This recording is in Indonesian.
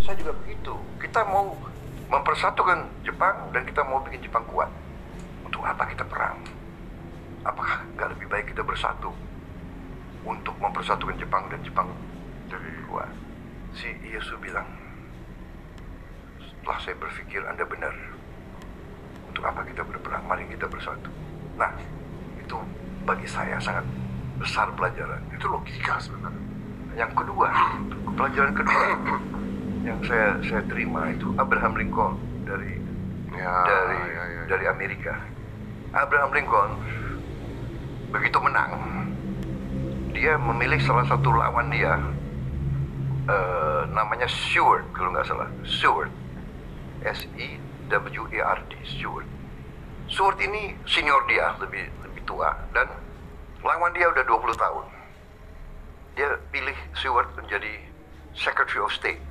Saya juga begitu. Kita mau mempersatukan Jepang dan kita mau bikin Jepang kuat. Untuk apa kita perang? Apakah nggak lebih baik kita bersatu untuk mempersatukan Jepang dan Jepang lebih kuat? Si Ieyasu bilang, setelah saya berpikir Anda benar. Untuk apa kita berperang? Mari kita bersatu. Nah, itu bagi saya sangat besar pelajaran. Itu logika sebenarnya. Yang kedua, pelajaran kedua yang saya saya terima itu Abraham Lincoln dari Ya, dari ya, ya, ya. dari Amerika. Abraham Lincoln begitu menang, dia memilih salah satu lawan dia, eh, namanya Seward kalau nggak salah, Seward, S I W E R D, Seward. Seward ini senior dia, lebih lebih tua dan lawan dia udah 20 tahun. Dia pilih Seward menjadi Secretary of State